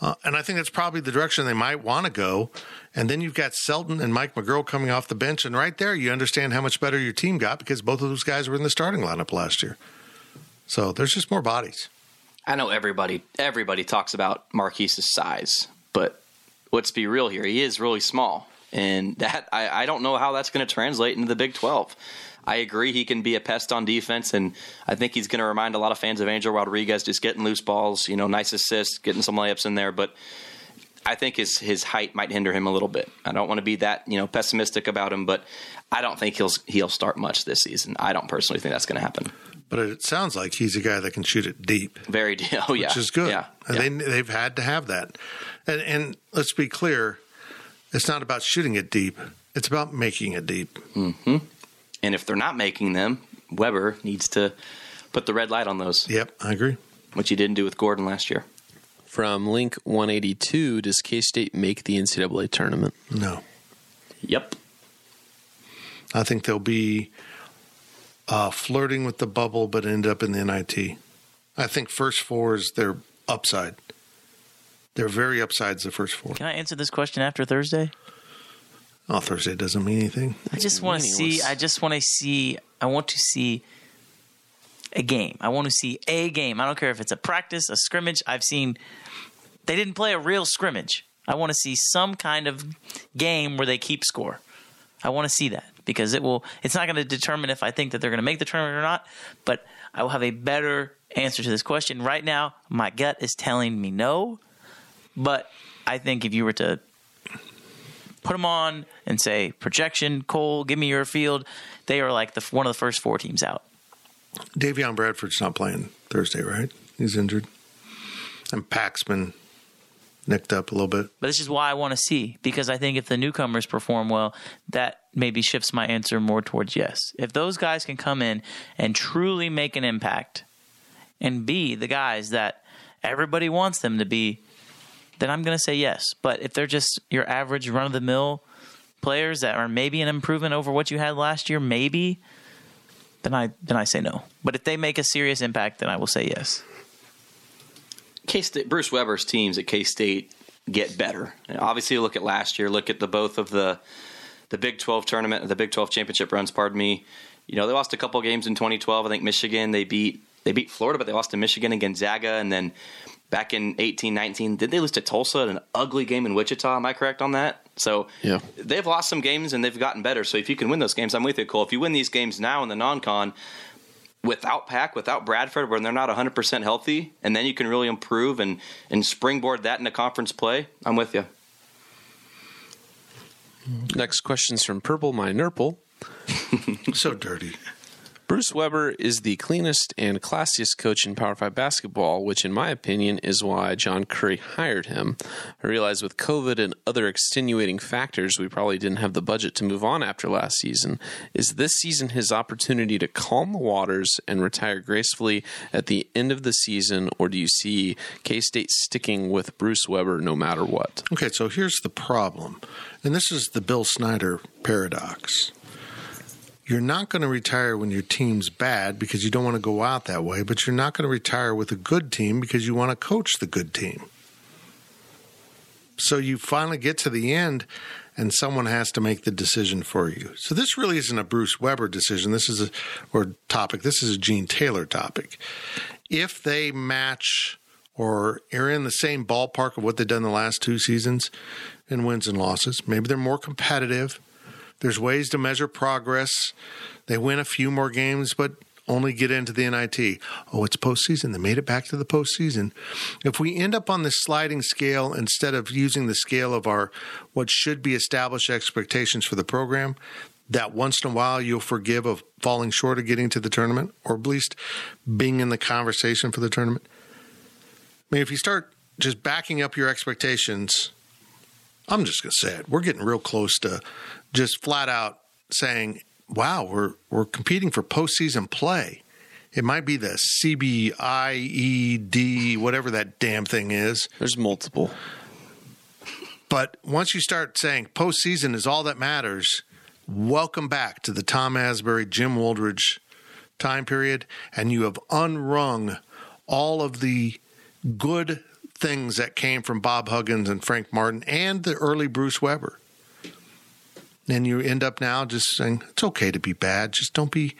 Uh, and I think that's probably the direction they might want to go. And then you've got Selton and Mike McGuirl coming off the bench. And right there, you understand how much better your team got because both of those guys were in the starting lineup last year. So there's just more bodies. I know everybody everybody talks about Markquis' size, but let's be real here. He is really small. And that I, I don't know how that's going to translate into the Big 12. I agree he can be a pest on defense, and I think he's going to remind a lot of fans of Angel Rodriguez just getting loose balls, you know, nice assists, getting some layups in there. But I think his his height might hinder him a little bit. I don't want to be that you know pessimistic about him, but I don't think he'll he'll start much this season. I don't personally think that's going to happen. But it sounds like he's a guy that can shoot it deep. Very deep. Oh yeah, which is good. Yeah, yeah. they they've had to have that. And, and let's be clear, it's not about shooting it deep. It's about making it deep. Mm-hmm. And if they're not making them, Weber needs to put the red light on those. Yep, I agree. Which he didn't do with Gordon last year. From Link 182, does K State make the NCAA tournament? No. Yep. I think they'll be uh, flirting with the bubble, but end up in the NIT. I think first four is their upside. They're very upsides the first four. Can I answer this question after Thursday? Oh, Thursday doesn't mean anything. I just want to see. I just want to see. I want to see a game. I want to see a game. I don't care if it's a practice, a scrimmage. I've seen they didn't play a real scrimmage. I want to see some kind of game where they keep score. I want to see that because it will. It's not going to determine if I think that they're going to make the tournament or not, but I will have a better answer to this question. Right now, my gut is telling me no, but I think if you were to put them on and say projection, Cole, give me your field, they are like the one of the first four teams out. Davion Bradford's not playing Thursday, right? He's injured. And Paxman nicked up a little bit. But this is why I want to see because I think if the newcomers perform well, that maybe shifts my answer more towards yes. If those guys can come in and truly make an impact and be the guys that everybody wants them to be, then I'm going to say yes. But if they're just your average run of the mill players that are maybe an improvement over what you had last year, maybe, then I then I say no. But if they make a serious impact, then I will say yes. K State, Bruce Weber's teams at K State get better. And obviously, look at last year. Look at the both of the the Big Twelve tournament, the Big Twelve championship runs. Pardon me. You know they lost a couple games in 2012. I think Michigan they beat they beat Florida, but they lost to Michigan and Gonzaga, and then back in 18, 19, did they lose to Tulsa in an ugly game in Wichita? Am I correct on that? So Yeah. they've lost some games and they've gotten better. So if you can win those games, I'm with you, Cole. If you win these games now in the non-con without Pack, without Bradford, when they're not 100% healthy, and then you can really improve and, and springboard that into conference play, I'm with you. Next question's from Purple My Nurple. So dirty. Bruce Weber is the cleanest and classiest coach in Power 5 basketball, which, in my opinion, is why John Currie hired him. I realize with COVID and other extenuating factors, we probably didn't have the budget to move on after last season. Is this season his opportunity to calm the waters and retire gracefully at the end of the season, or do you see K State sticking with Bruce Weber no matter what? Okay, so here's the problem. And this is the Bill Snyder paradox. You're not going to retire when your team's bad because you don't want to go out that way, but you're not going to retire with a good team because you want to coach the good team. So you finally get to the end and someone has to make the decision for you. So this really isn't a Bruce Weber decision. This is a or topic. This is a Gene Taylor topic. If they match or are in the same ballpark of what they've done the last two seasons in wins and losses, maybe they're more competitive. There's ways to measure progress. They win a few more games, but only get into the NIT. Oh, it's postseason. They made it back to the postseason. If we end up on this sliding scale instead of using the scale of our what should be established expectations for the program, that once in a while you'll forgive of falling short of getting to the tournament, or at least being in the conversation for the tournament. I mean, if you start just backing up your expectations, I'm just going to say it. We're getting real close to just flat out saying, "Wow, we're we're competing for postseason play." It might be the CBIED, whatever that damn thing is. There's multiple. But once you start saying postseason is all that matters, welcome back to the Tom Asbury, Jim Wooldridge time period, and you have unrung all of the good things that came from Bob Huggins and Frank Martin and the early Bruce Weber. And you end up now just saying it's okay to be bad, just don't be,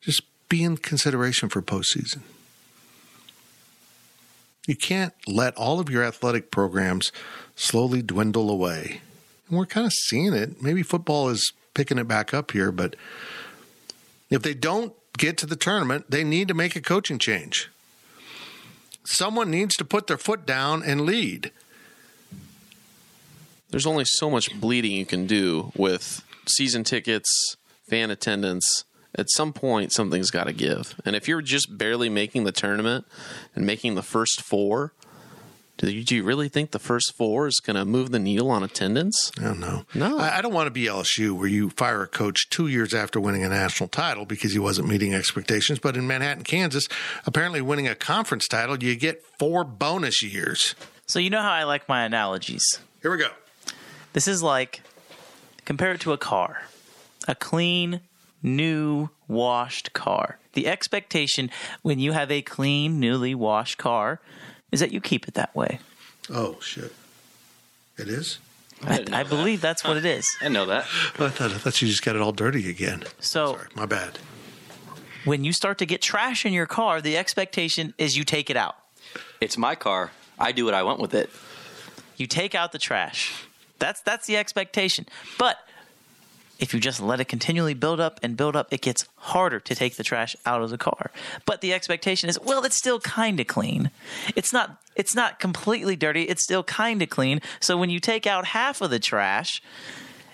just be in consideration for postseason. You can't let all of your athletic programs slowly dwindle away. And we're kind of seeing it. Maybe football is picking it back up here, but if they don't get to the tournament, they need to make a coaching change. Someone needs to put their foot down and lead. There's only so much bleeding you can do with season tickets, fan attendance. At some point, something's got to give. And if you're just barely making the tournament and making the first four, do you, do you really think the first four is going to move the needle on attendance? I don't know. No. I, I don't want to be LSU where you fire a coach two years after winning a national title because he wasn't meeting expectations. But in Manhattan, Kansas, apparently winning a conference title, you get four bonus years. So you know how I like my analogies. Here we go. This is like compare it to a car. A clean, new, washed car. The expectation when you have a clean, newly washed car is that you keep it that way. Oh, shit. It is? I, I believe that's what it is. I know that. I thought, I thought you just got it all dirty again. So Sorry, my bad. when you start to get trash in your car, the expectation is you take it out. It's my car. I do what I want with it. You take out the trash. That's that's the expectation. But if you just let it continually build up and build up, it gets harder to take the trash out of the car. But the expectation is, well, it's still kind of clean. It's not it's not completely dirty, it's still kind of clean. So when you take out half of the trash,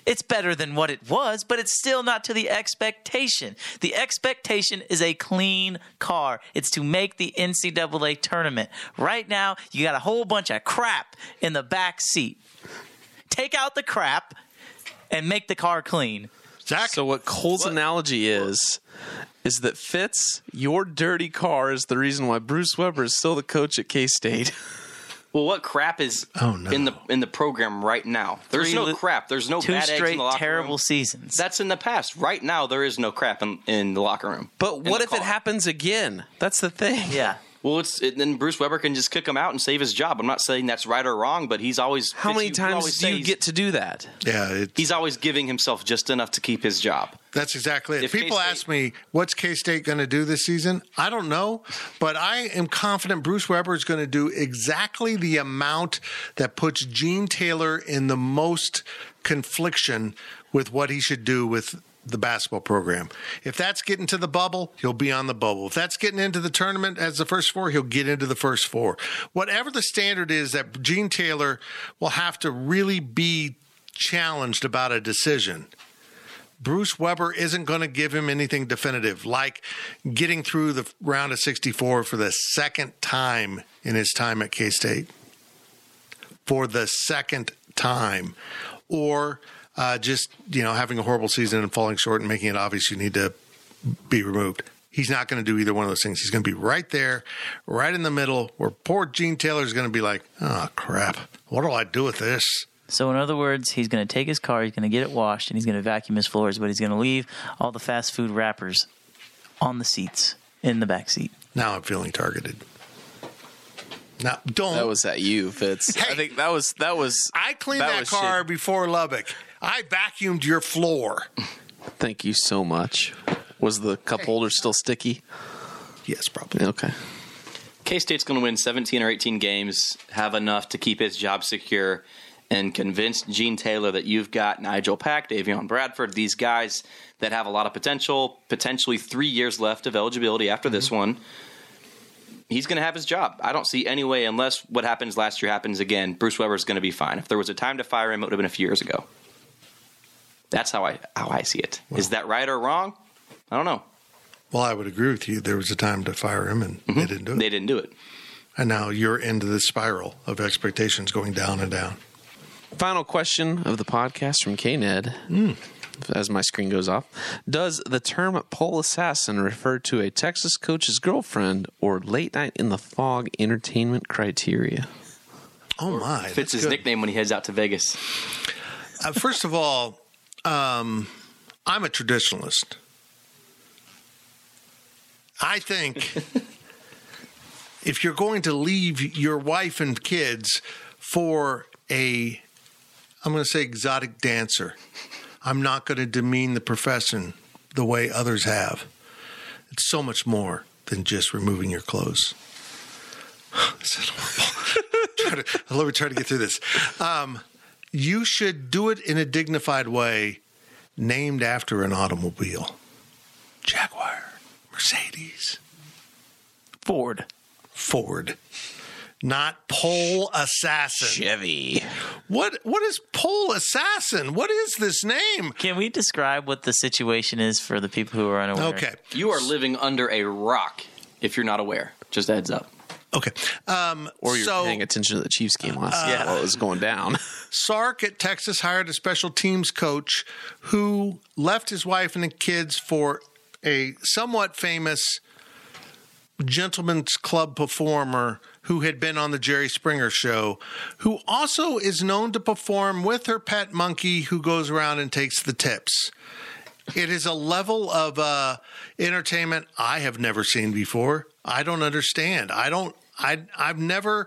it's better than what it was, but it's still not to the expectation. The expectation is a clean car. It's to make the NCAA tournament. Right now, you got a whole bunch of crap in the back seat. Take out the crap and make the car clean. Zach, So what Cole's analogy is is that Fitz, your dirty car is the reason why Bruce Weber is still the coach at K State. Well, what crap is Oh, no. in the in the program right now? There's Three no crap. There's no Two bad eggs in straight the locker terrible room. seasons. That's in the past. Right now, there is no crap in, in the locker room. But what the if it happens again? That's the thing. yeah. Well, it's it, then Bruce Weber can just kick him out and save his job. I'm not saying that's right or wrong, but he's always How many you- you times always do you get to do that? yeah, it's, He's always giving himself just enough to keep his job. That's exactly it. If People K-State- ask me, what's K State going to do this season? I don't know, but I am confident Bruce Weber is going to do exactly the amount that puts Gene Taylor in the most confliction with what he should do with the basketball program. If that's getting to the bubble, he'll be on the bubble. If that's getting into the tournament as the first four, he'll get into the first four. Whatever the standard is that Gene Taylor will have to really be challenged about a decision. Bruce Weber isn't going to give him anything definitive, like getting through the round of 64 for the second time in his time at K State. For the second time. Or uh, just, you know, having a horrible season and falling short and making it obvious you need to be removed. He's not going to do either one of those things. He's going to be right there, right in the middle, where poor Gene Taylor is going to be like, oh, crap. What do I do with this? So, in other words, he's going to take his car, he's going to get it washed, and he's going to vacuum his floors, but he's going to leave all the fast food wrappers on the seats in the back seat. Now I'm feeling targeted. Now, don't. That was at you, Fitz. Hey. I think that was that was. I cleaned that, was car shit. before Lubbock. I vacuumed your floor. Thank you so much. Was the cup holder still sticky? Yes, probably. Okay. K State's going to win 17 or 18 games, have enough to keep his job secure, and convince Gene Taylor that you've got Nigel Pack, Davion Bradford, these guys that have a lot of potential, potentially three years left of eligibility after this mm-hmm. one. He's going to have his job. I don't see any way, unless what happens last year happens again. Bruce Weber's going to be fine. If there was a time to fire him, it would have been a few years ago. That's how I how I see it. Is that right or wrong? I don't know. Well, I would agree with you. There was a time to fire him, and they didn't do it. They didn't do it. And now you're into the spiral of expectations going down and down. Final question of the podcast from KNED. As my screen goes off, does the term pole assassin refer to a Texas coach's girlfriend or late night in the fog entertainment criteria? Oh my! Fits his good. nickname when he heads out to Vegas. Uh, first of all, um, I'm a traditionalist. I think if you're going to leave your wife and kids for a, I'm going to say exotic dancer, I'm not going to demean the profession the way others have. It's so much more than just removing your clothes. this is horrible. To- let me try to get through this. Um, you should do it in a dignified way, named after an automobile Jaguar, Mercedes, Ford. Ford. Not pole assassin. Chevy. What what is pole assassin? What is this name? Can we describe what the situation is for the people who are unaware? Okay. You are living under a rock if you're not aware. Just a heads up. Okay. Um, Or you're so, paying attention to the Chiefs game last night while it was going down. Sark at Texas hired a special teams coach who left his wife and the kids for a somewhat famous gentleman's club performer who had been on the Jerry Springer show, who also is known to perform with her pet monkey who goes around and takes the tips. It is a level of uh, entertainment I have never seen before. I don't understand. I don't. I I've never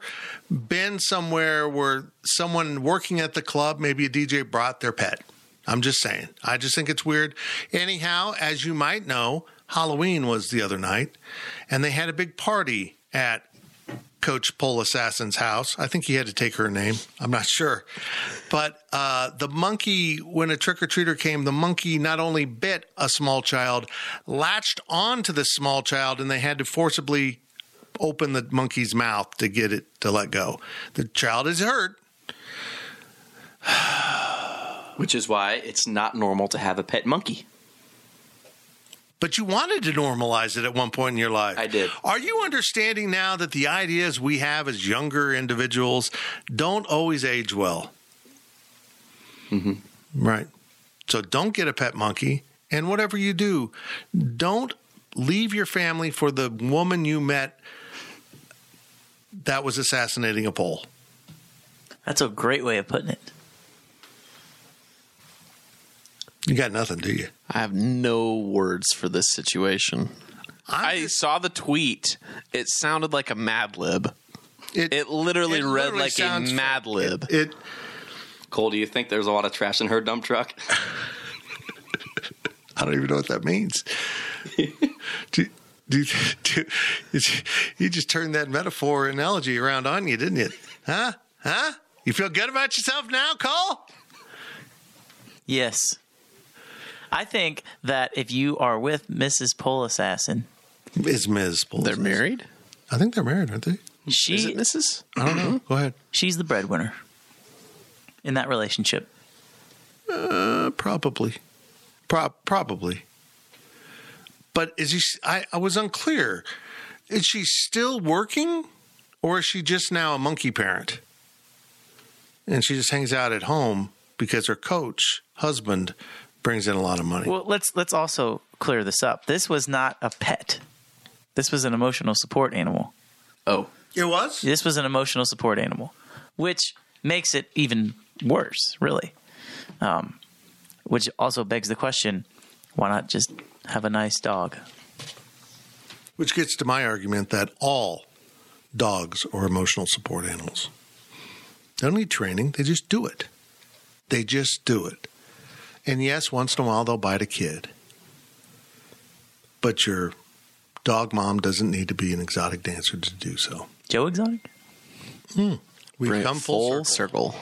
been somewhere where someone working at the club, maybe a DJ, brought their pet. I'm just saying. I just think it's weird. Anyhow, as you might know, Halloween was the other night, and they had a big party at Coach Pole Assassin's house. I think he had to take her name. I'm not sure. But uh, the monkey, when a trick or treater came, the monkey not only bit a small child, latched onto the small child, and they had to forcibly open the monkey's mouth to get it to let go. The child is hurt. Which is why it's not normal to have a pet monkey. But you wanted to normalize it at one point in your life. I did. Are you understanding now that the ideas we have as younger individuals don't always age well? Mm-hmm. Right. So don't get a pet monkey. And whatever you do, don't leave your family for the woman you met that was assassinating a pole. That's a great way of putting it. You got nothing, do you? I have no words for this situation. I'm I just- saw the tweet. It sounded like a Mad Lib. it, It literally it read literally like a sounds- Mad Lib. It, Cole, do you think there's a lot of trash in her dump truck? I don't even know what that means. do, do, do, you just turned that metaphor analogy around on you, didn't you? Huh? Huh? You feel good about yourself now, Cole? Yes. I think that if you are with Mrs. Pole Assassin, It's Ms. Pole. They're married? I think they're married, aren't they? she Is it Mrs.? I don't know. Go ahead. she's the breadwinner in that relationship. Uh, probably. Pro- probably. But is he? I, I was unclear. Is she still working, or is she just now a monkey parent? And she just hangs out at home because her coach husband brings in a lot of money. Well, let's let's also clear this up. This was not a pet. This was an emotional support animal. Oh. it was. This was an emotional support animal, which makes it even worse, really. Um, which also begs the question: Why not just have a nice dog? Which gets to my argument that all dogs are emotional support animals. They don't need training, they just do it. They just do it. And yes, once in a while they'll bite a kid. But your dog mom doesn't need to be an exotic dancer to do so. Joe Exotic. Hmm. We've Bring it come full, circle. circle.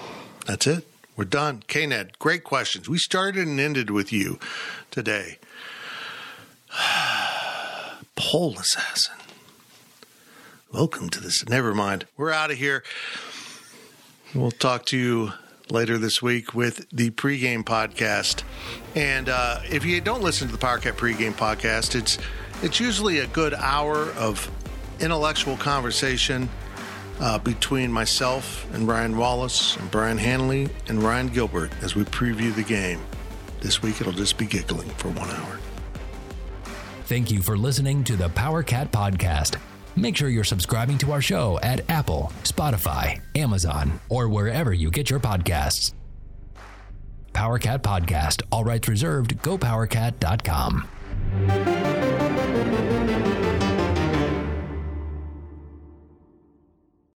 That's it. We're done. K Ned, great questions. We started and ended with you today. Pole assassin. Welcome to this. Never mind. We're out of here. We'll talk to you later this week with the pregame podcast. And uh, if you don't listen to the PowerCat pregame podcast, it's it's usually a good hour of intellectual conversation uh, between myself and Ryan Wallace and Brian Hanley and Ryan Gilbert as we preview the game. This week it'll just be giggling for one hour. Thank you for listening to the Power Cat Podcast. Make sure you're subscribing to our show at Apple, Spotify, Amazon, or wherever you get your podcasts. Power Cat Podcast, all rights reserved, gopowercat.com.